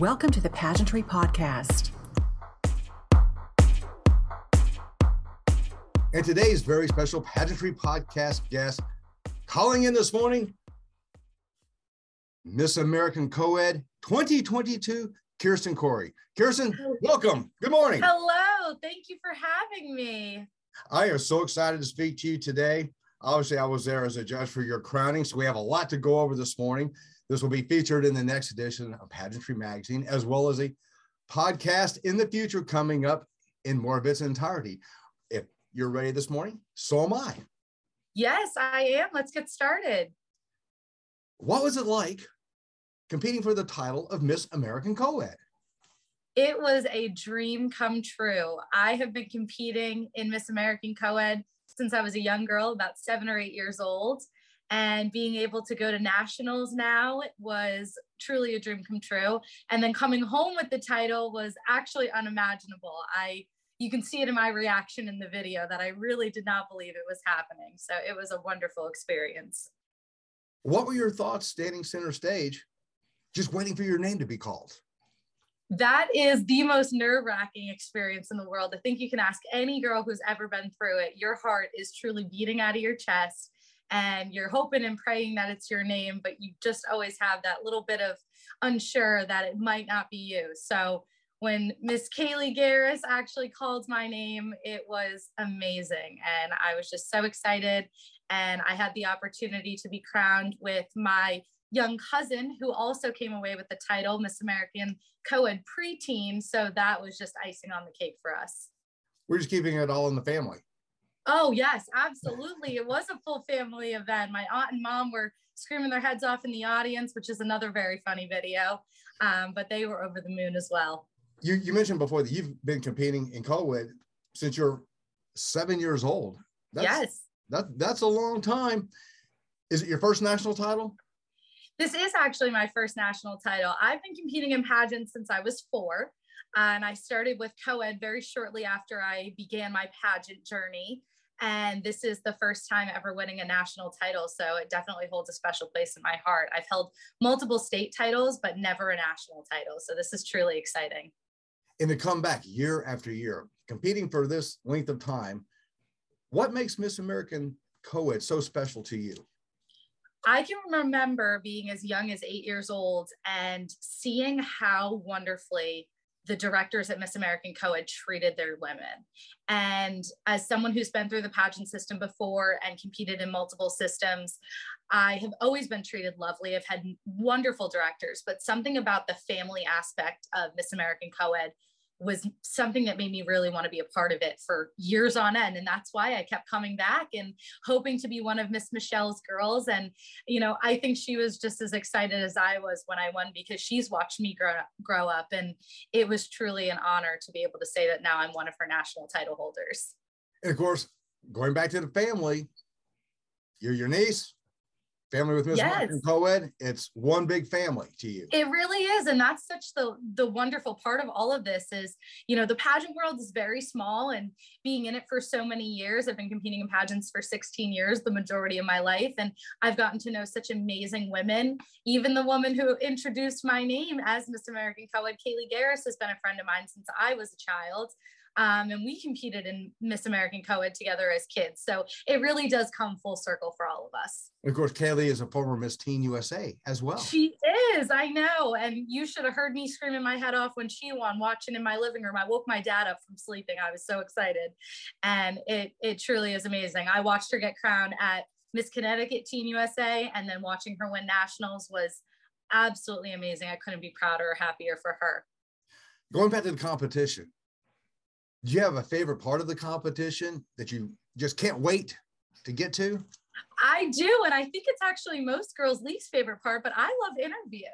Welcome to the Pageantry Podcast. And today's very special Pageantry Podcast guest calling in this morning, Miss American Coed 2022, Kiersten Khoury. Kiersten, welcome. Good morning. Hello. Thank you for having me. I am so excited to speak to you today. Obviously, I was there as a judge for your crowning, so we have a lot to go over this morning. This will be featured in the next edition of Pageantry Magazine, as well as a podcast in the future coming up in more of its entirety. If you're ready this morning, so am I. Yes, I am. Let's get started. What was it like competing for the title of Miss American Co-ed? It was a dream come true. I have been competing in Miss American Co-ed since I was a young girl, about seven or eight years old. And being able to go to nationals now was truly a dream come true. And then coming home with the title was actually unimaginable. I you can see it in my reaction in the video that I really did not believe it was happening. So it was a wonderful experience. What were your thoughts standing center stage, just waiting for your name to be called? that is the most nerve wracking experience in the world. I think you can ask any girl who's ever been through it. Your heart is truly beating out of your chest and you're hoping and praying that it's your name, but you just always have that little bit of unsure that it might not be you. So when Miss Kaliegh Garris actually called my name, it was amazing. And I was just so excited. And I had the opportunity to be crowned with my young cousin who also came away with the title Miss American Co-ed preteen. So that was just icing on the cake for us. We're just keeping it all in the family. Oh yes, absolutely. it was a full family event. My aunt and mom were screaming their heads off in the audience, which is another very funny video. Um, but they were over the moon as well. You, you mentioned before that you've been competing in co-ed since you're seven years old. That's, yes. That, that's a long time. Is it your first national title? This is actually my first national title. I've been competing in pageants since I was four. And I started with co-ed very shortly after I began my pageant journey. And this is the first time ever winning a national title. So it definitely holds a special place in my heart. I've held multiple state titles, but never a national title. So this is truly exciting. And to come back year after year, competing for this length of time, what makes Miss American co-ed so special to you? I can remember being as young as eight years old and seeing how wonderfully the directors at Miss American Co-ed treated their women. And as someone who's been through the pageant system before and competed in multiple systems, I have always been treated lovely. I've had wonderful directors, but something about the family aspect of Miss American Co-ed was something that made me really want to be a part of it for years on end and that's why i kept coming back and hoping to be one of miss michelle's girls and you know i think she was just as excited as i was when i won because she's watched me grow grow up and it was truly an honor to be able to say that now i'm one of her national title holders. And of course going back to the family you're your niece family with Miss yes. Co-ed it's one big family to you. It really is and that's such the the wonderful part of all of this is you know the pageant world is very small and being in it for so many years i've been competing in pageants for 16 years the majority of my life and i've gotten to know such amazing women. Even the woman who introduced my name as miss american co-ed kaliegh garris has been a friend of mine since i was a child um, and we competed in Miss American Co-ed together as kids. So it really does come full circle for all of us. Of course, Kaliegh is a former Miss Teen USA as well. She is, I know. And you should have heard me screaming my head off when she won, watching in my living room. I woke my dad up from sleeping. I was so excited. And it it truly is amazing. I watched her get crowned at Miss Connecticut Teen USA, and then watching her win nationals was absolutely amazing. I couldn't be prouder or happier for her. Going back to the competition, do you have a favorite part of the competition that you just can't wait to get to? I do. And I think it's actually most girls' least favorite part, but I love interview.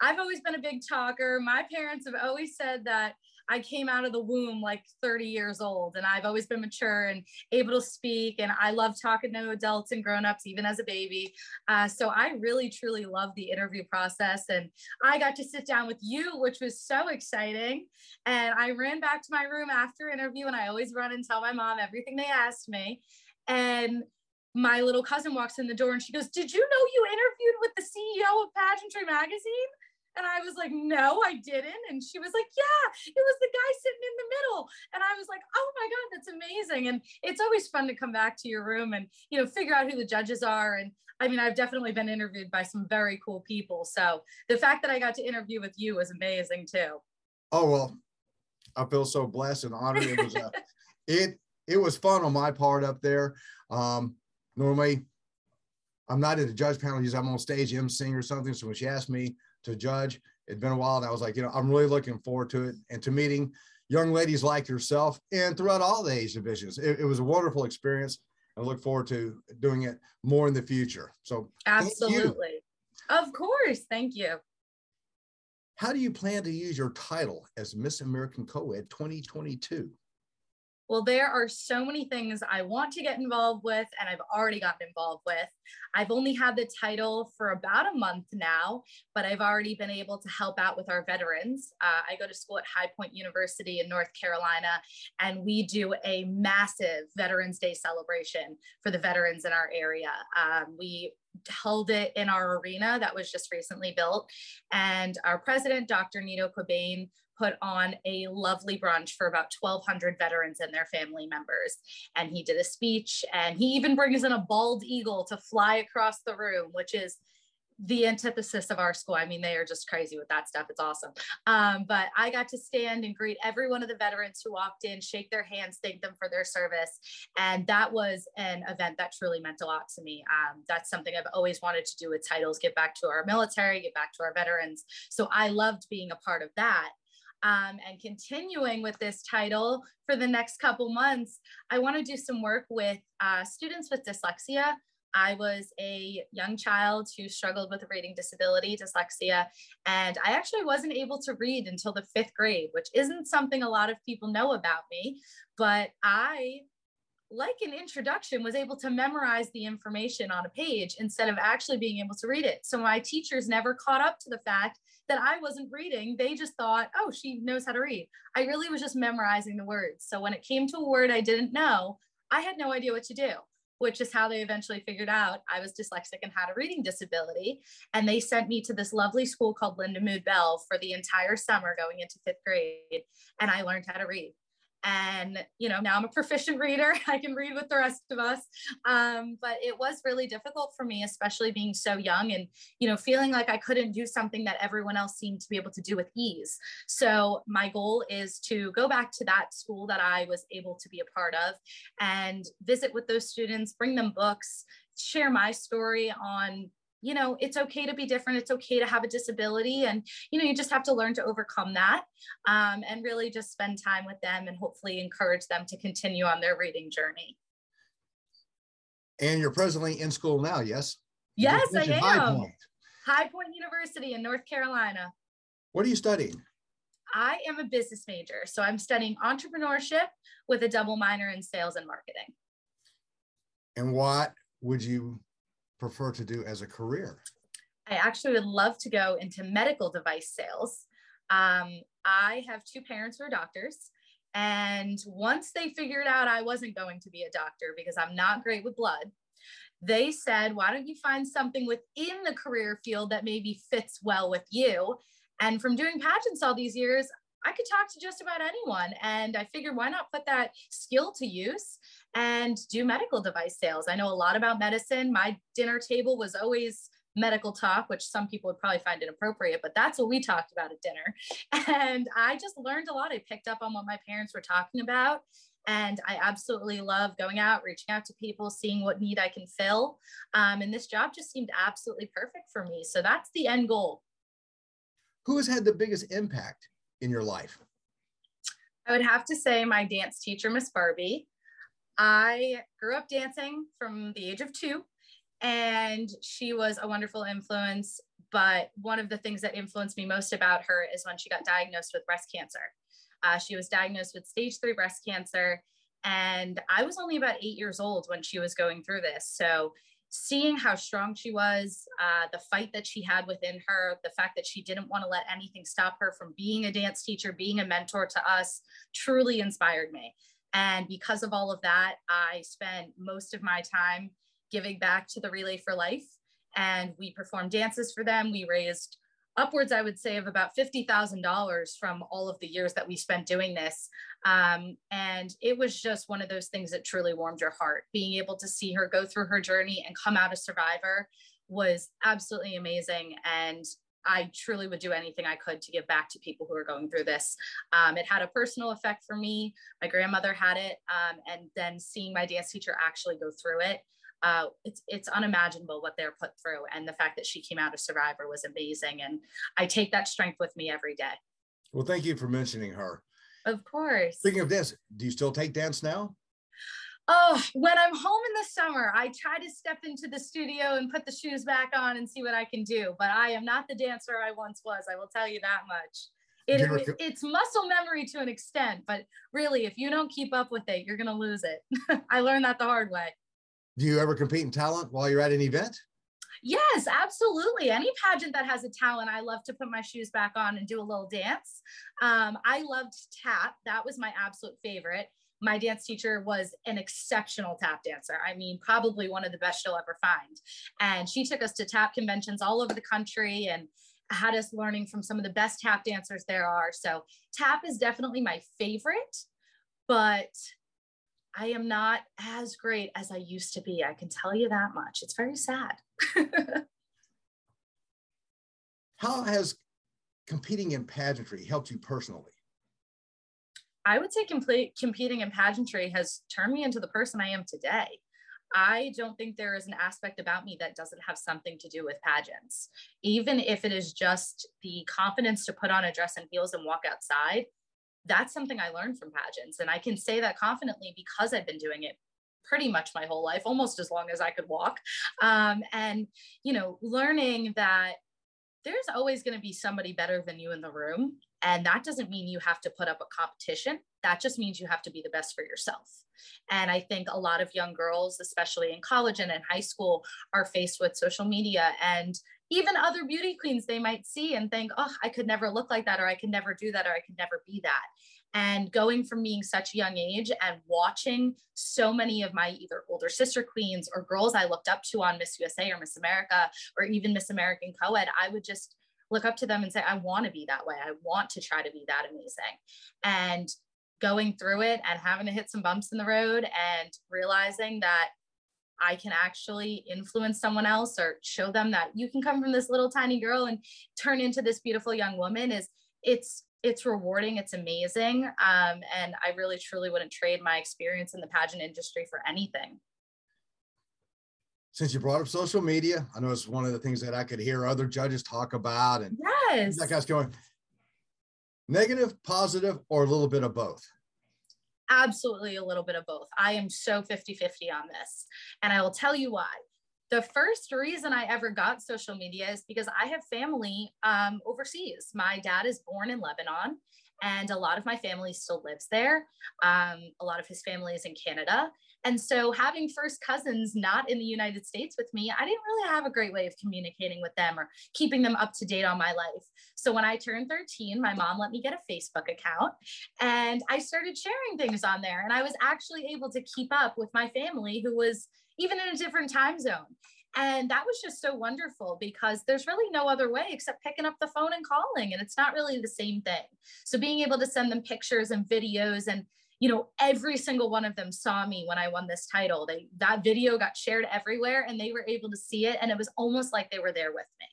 I've always been a big talker. My parents have always said that I came out of the womb like 30 years old and I've always been mature and able to speak. And I love talking to adults and grown-ups, even as a baby. Uh, so I really, truly love the interview process. And I got to sit down with you, which was so exciting. And I ran back to my room after interview and I always run and tell my mom everything they asked me. And my little cousin walks in the door and she goes, Did you know you interviewed with the CEO of Pageantry Magazine? And I was like, no, I didn't. And she was like, yeah, it was the guy sitting in the middle. And I was like, oh my God, that's amazing. And it's always fun to come back to your room and, you know, figure out who the judges are. And I mean, I've definitely been interviewed by some very cool people. So the fact that I got to interview with you was amazing too. Oh, well, I feel so blessed and honored. It was, uh, it, it was fun on my part up there. Um, normally I'm not at the judge panel. Because I'm on stage emceeing or something. So when she asked me to judge. It'd been a while, and I was like, you know, I'm really looking forward to it and to meeting young ladies like yourself and throughout all the age divisions. It, it was a wonderful experience. I look forward to doing it more in the future. So, absolutely, of course, thank you. How do you plan to use your title as Miss American Co-Ed 2022? Well, there are so many things I want to get involved with, and I've already gotten involved with. I've only had the title for about a month now, but I've already been able to help out with our veterans. Uh, I go to school at High Point University in North Carolina, and we do a massive Veterans Day celebration for the veterans in our area. Um, we held it in our arena that was just recently built. And our president, Dr. Nido Qubein, put on a lovely brunch for about 1,200 veterans and their family members. And he did a speech, and he even brings in a bald eagle to fly across the room, which is the antithesis of our school. I mean, they are just crazy with that stuff. It's awesome. Um, but I got to stand and greet every one of the veterans who walked in, shake their hands, thank them for their service. And that was an event that truly meant a lot to me. Um, that's something I've always wanted to do with titles, give back to our military, give back to our veterans. So I loved being a part of that um, and continuing with this title for the next couple months, I want to do some work with uh, students with dyslexia. I was a young child who struggled with a reading disability, dyslexia, and I actually wasn't able to read until the fifth grade, which isn't something a lot of people know about me. But I like an introduction, was able to memorize the information on a page instead of actually being able to read it. So my teachers never caught up to the fact that I wasn't reading. They just thought, oh, she knows how to read. I really was just memorizing the words. So when it came to a word I didn't know, I had no idea what to do which is how they eventually figured out I was dyslexic and had a reading disability. And they sent me to this lovely school called Lindamood-Bell for the entire summer going into fifth grade. And I learned how to read and you know now i'm a proficient reader. I can read with the rest of us. Um, but it was really difficult for me especially being so young and you know feeling like i couldn't do something that everyone else seemed to be able to do with ease. So my goal is to go back to that school that i was able to be a part of and visit with those students bring them books share my story on you know it's okay to be different. It's okay to have a disability and you know you just have to learn to overcome that um, and really just spend time with them and hopefully encourage them to continue on their reading journey. And you're presently in school now yes? Yes i am high point. high point university in north carolina. What are you studying? I am a business major so i'm studying entrepreneurship with a double minor in sales and marketing. And what would you prefer to do as a career? I actually would love to go into medical device sales. Um, I have two parents who are doctors. And once they figured out I wasn't going to be a doctor because I'm not great with blood, they said, why don't you find something within the career field that maybe fits well with you? And from doing pageants all these years, I could talk to just about anyone. And I figured, why not put that skill to use and do medical device sales? I know a lot about medicine. My dinner table was always medical talk, which some people would probably find inappropriate, but that's what we talked about at dinner. And I just learned a lot. I picked up on what my parents were talking about. And I absolutely love going out, reaching out to people, seeing what need I can fill. Um, and this job just seemed absolutely perfect for me. So that's the end goal. Who has had the biggest impact in your life? I would have to say my dance teacher, Miss Barbie. I grew up dancing from the age of two, and she was a wonderful influence. But one of the things that influenced me most about her is when she got diagnosed with breast cancer. Uh, she was diagnosed with stage three breast cancer, and I was only about eight years old when she was going through this. So seeing how strong she was, uh, the fight that she had within her, the fact that she didn't want to let anything stop her from being a dance teacher, being a mentor to us, truly inspired me. And because of all of that, I spent most of my time giving back to the Relay for Life. And we performed dances for them. We raised upwards, I would say, of about $50,000 from all of the years that we spent doing this. Um, and it was just one of those things that truly warmed your heart. Being able to see her go through her journey and come out a survivor was absolutely amazing. And I truly would do anything I could to give back to people who are going through this. Um, it had a personal effect for me. My grandmother had it, um, and then seeing my dance teacher actually go through it, uh, it's it's unimaginable what they're put through. And the fact that she came out a survivor was amazing, and I take that strength with me every day. Well, thank you for mentioning her. Of course. Speaking of dance, do you still take dance now? Oh, when I'm home in the summer, I try to step into the studio and put the shoes back on and see what I can do. But I am not the dancer I once was. I will tell you that much. It, it, it's muscle memory to an extent, but really, if you don't keep up with it, you're going to lose it. I learned that the hard way. Do you ever compete in talent while you're at an event? Yes, absolutely. Any pageant that has a talent, I love to put my shoes back on and do a little dance. Um, I loved tap. That was my absolute favorite my dance teacher was an exceptional tap dancer. I mean, probably one of the best you'll ever find. And she took us to tap conventions all over the country and had us learning from some of the best tap dancers there are. So, tap is definitely my favorite, but I am not as great as I used to be. I can tell you that much. It's very sad. How has competing in pageantry helped you personally? I would say complete, competing in pageantry has turned me into the person I am today. I don't think there is an aspect about me that doesn't have something to do with pageants. Even if it is just the confidence to put on a dress and heels and walk outside, that's something I learned from pageants. And I can say that confidently because I've been doing it pretty much my whole life, almost as long as I could walk. Um, and, you know, learning that there's always going to be somebody better than you in the room. And that doesn't mean you have to put up a competition. That just means you have to be the best for yourself. And I think a lot of young girls, especially in college and in high school, are faced with social media and even other beauty queens they might see and think, oh, I could never look like that, or I could never do that, or I could never be that. And going from being such a young age and watching so many of my either older sister queens or girls I looked up to on Miss USA or Miss America or even Miss American Co-ed, I would just look up to them and say, I want to be that way. I want to try to be that amazing. And going through it and having to hit some bumps in the road and realizing that I can actually influence someone else or show them that you can come from this little tiny girl and turn into this beautiful young woman is it's it's rewarding it's amazing um, and i really truly wouldn't trade my experience in the pageant industry for anything since you brought up social media i know it's one of the things that i could hear other judges talk about and yes. that guy's going negative positive or a little bit of both? Absolutely a little bit of both. I am so 50 50 on this and i will tell you why. The first reason I ever got social media is because I have family um, overseas. My dad is born in Lebanon, and a lot of my family still lives there. Um, a lot of his family is in Canada. And so, having first cousins not in the United States with me, I didn't really have a great way of communicating with them or keeping them up to date on my life. So, when I turned 13, my mom let me get a Facebook account and I started sharing things on there. And I was actually able to keep up with my family who was even in a different time zone. And that was just so wonderful because there's really no other way except picking up the phone and calling. And it's not really the same thing. So being able to send them pictures and videos and you know every single one of them saw me when i won this title they that video got shared everywhere and they were able to see it and it was almost like they were there with me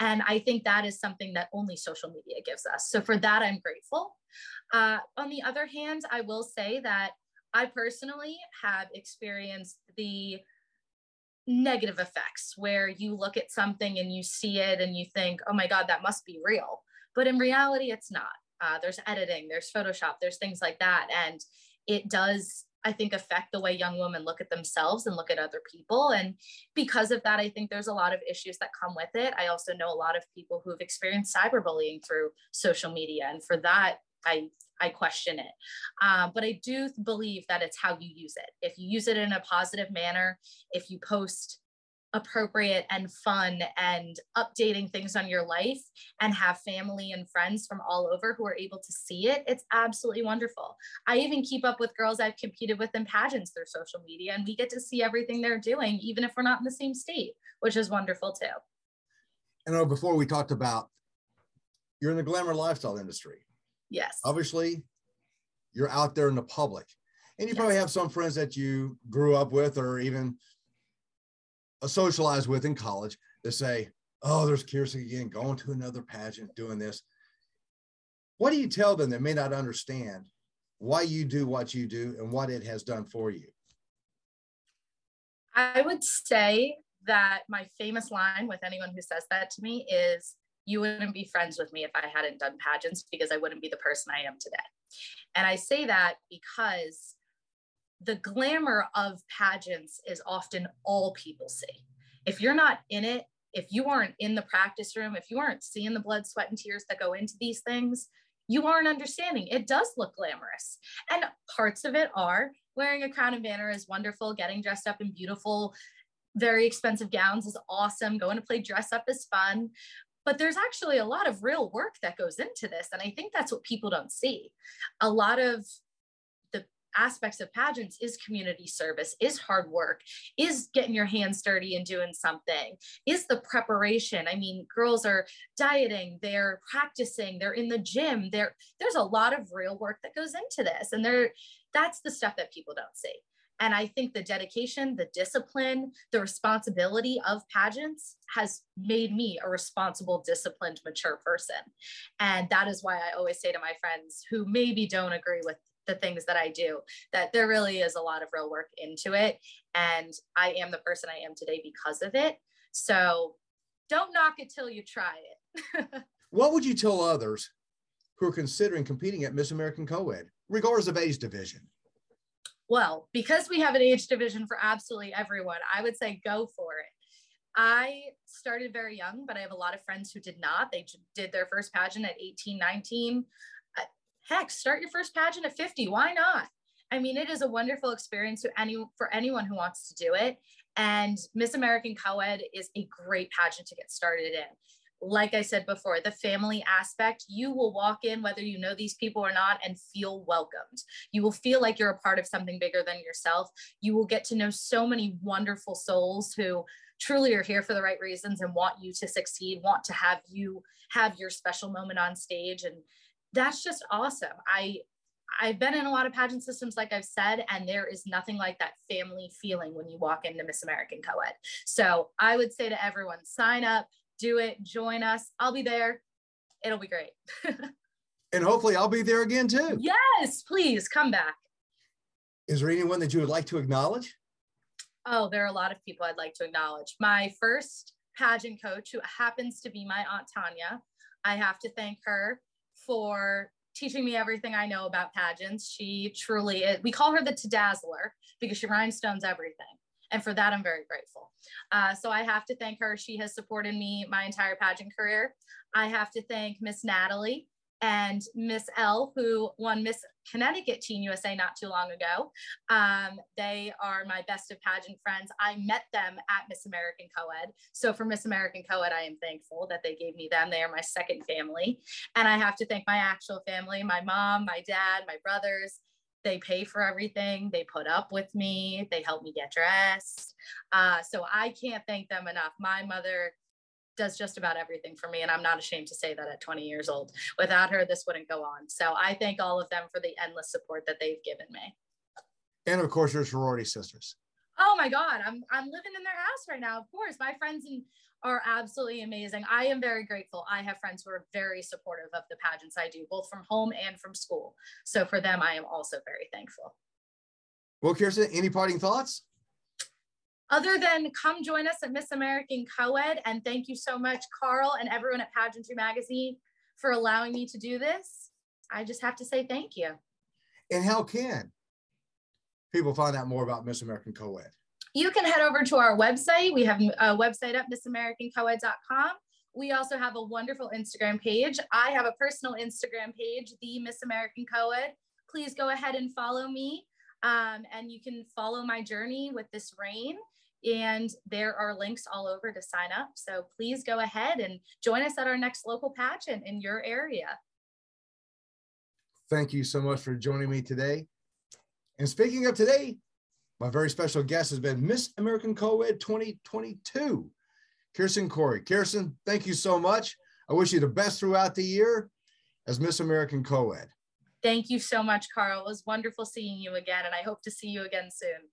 and i think that is something that only social media gives us so for that i'm grateful uh, on the other hand i will say that i personally have experienced the negative effects where you look at something and you see it and you think, oh my God, that must be real. But in reality, it's not. Uh, there's editing, there's Photoshop, there's things like that. And it does, I think, affect the way young women look at themselves and look at other people. And because of that, I think there's a lot of issues that come with it. I also know a lot of people who have experienced cyberbullying through social media. And for that, I I question it. Um, but I do believe that it's how you use it. If you use it in a positive manner, if you post appropriate and fun and updating things on your life and have family and friends from all over who are able to see it, it's absolutely wonderful. I even keep up with girls I've competed with in pageants through social media, and we get to see everything they're doing, even if we're not in the same state, which is wonderful too. I know before we talked about you're in the glamour lifestyle industry. Yes. Obviously, you're out there in the public. And you Yes. probably have some friends that you grew up with or even uh, socialized with in college that say, Oh, there's Kiersten again, going to another pageant, doing this. What do you tell them that may not understand why you do what you do and what it has done for you? I would say that my famous line with anyone who says that to me is, You wouldn't be friends with me if I hadn't done pageants because I wouldn't be the person I am today. And I say that because the glamour of pageants is often all people see. If you're not in it, if you aren't in the practice room, if you aren't seeing the blood, sweat, and tears that go into these things, you aren't understanding. It does look glamorous. And parts of it are wearing a crown and banner is wonderful, getting dressed up in beautiful, very expensive gowns is awesome, going to play dress up is fun. But there's actually a lot of real work that goes into this. And I think that's what people don't see. A lot of the aspects of pageants is community service, is hard work, is getting your hands dirty and doing something, is the preparation. I mean, girls are dieting, they're practicing, they're in the gym. There, there's a lot of real work that goes into this. And there, that's the stuff that people don't see. And I think the dedication, the discipline, the responsibility of pageants has made me a responsible, disciplined, mature person. And that is why I always say to my friends who maybe don't agree with the things that I do, that there really is a lot of real work into it. And I am the person I am today because of it. So don't knock it till you try it. What would you tell others who are considering competing at Miss American Co-ed, regardless of age division? Well, because we have an age division for absolutely everyone, I would say go for it. I started very young, but I have a lot of friends who did not. They did their first pageant at 18, 19. Uh, Heck, start your first pageant at 50. Why not? I mean, it is a wonderful experience to any, for anyone who wants to do it. And Miss American Co-ed is a great pageant to get started in like I said before, the family aspect, you will walk in whether you know these people or not and feel welcomed. You will feel like you're a part of something bigger than yourself. You will get to know so many wonderful souls who truly are here for the right reasons and want you to succeed, want to have you have your special moment on stage. And that's just awesome. I I've been in a lot of pageant systems, like I've said, and there is nothing like that family feeling when you walk into Miss American Co-ed. So I would say to everyone, sign up, do it, join us. I'll be there. It'll be great. And hopefully I'll be there again too. yes, please come back. Is there anyone that you would like to acknowledge? Oh, there are a lot of people I'd like to acknowledge. My first pageant coach, who happens to be my Aunt Tanya, I have to thank her for teaching me everything I know about pageants. She truly is, we call her the Tadazzler because she rhinestones everything. And for that, I'm very grateful. Uh, so I have to thank her. She has supported me my entire pageant career. I have to thank Miss Natalie and Miss L, who won Miss Connecticut Teen USA not too long ago. Um, they are my best of pageant friends. I met them at Miss American Co-ed. So for Miss American Co-ed, I am thankful that they gave me them. They are my second family. And I have to thank my actual family, my mom, my dad, my brothers. They pay for everything. They put up with me. They help me get dressed. Uh, so I can't thank them enough. My mother does just about everything for me. And I'm not ashamed to say that at 20 years old. Without her, this wouldn't go on. So I thank all of them for the endless support that they've given me. And of course, your sorority sisters. Oh my God, I'm I'm living in their house right now. Of course, my friends and are absolutely amazing. I am very grateful. I have friends who are very supportive of the pageants I do, both from home and from school. So for them, I am also very thankful. Well, Kiersten, any parting thoughts? Other than come join us at Miss American Co-ed, and thank you so much, Carl and everyone at Pageantry Magazine for allowing me to do this. I just have to say thank you. And how can people find out more about Miss American Co-ed? you can head over to our website. We have a website at missamericancoed.com. We also have a wonderful Instagram page. I have a personal Instagram page, the Miss American Coed. Please go ahead and follow me. Um, and you can follow my journey with this reign. And there are links all over to sign up. So please go ahead and join us at our next local pageant in your area. Thank you so much for joining me today. And speaking of today, my very special guest has been Miss American Co-ed 2022, Kiersten Khoury. Kiersten, thank you so much. I wish you the best throughout the year as Miss American Co-ed. Thank you so much, Carl. It was wonderful seeing you again, and I hope to see you again soon.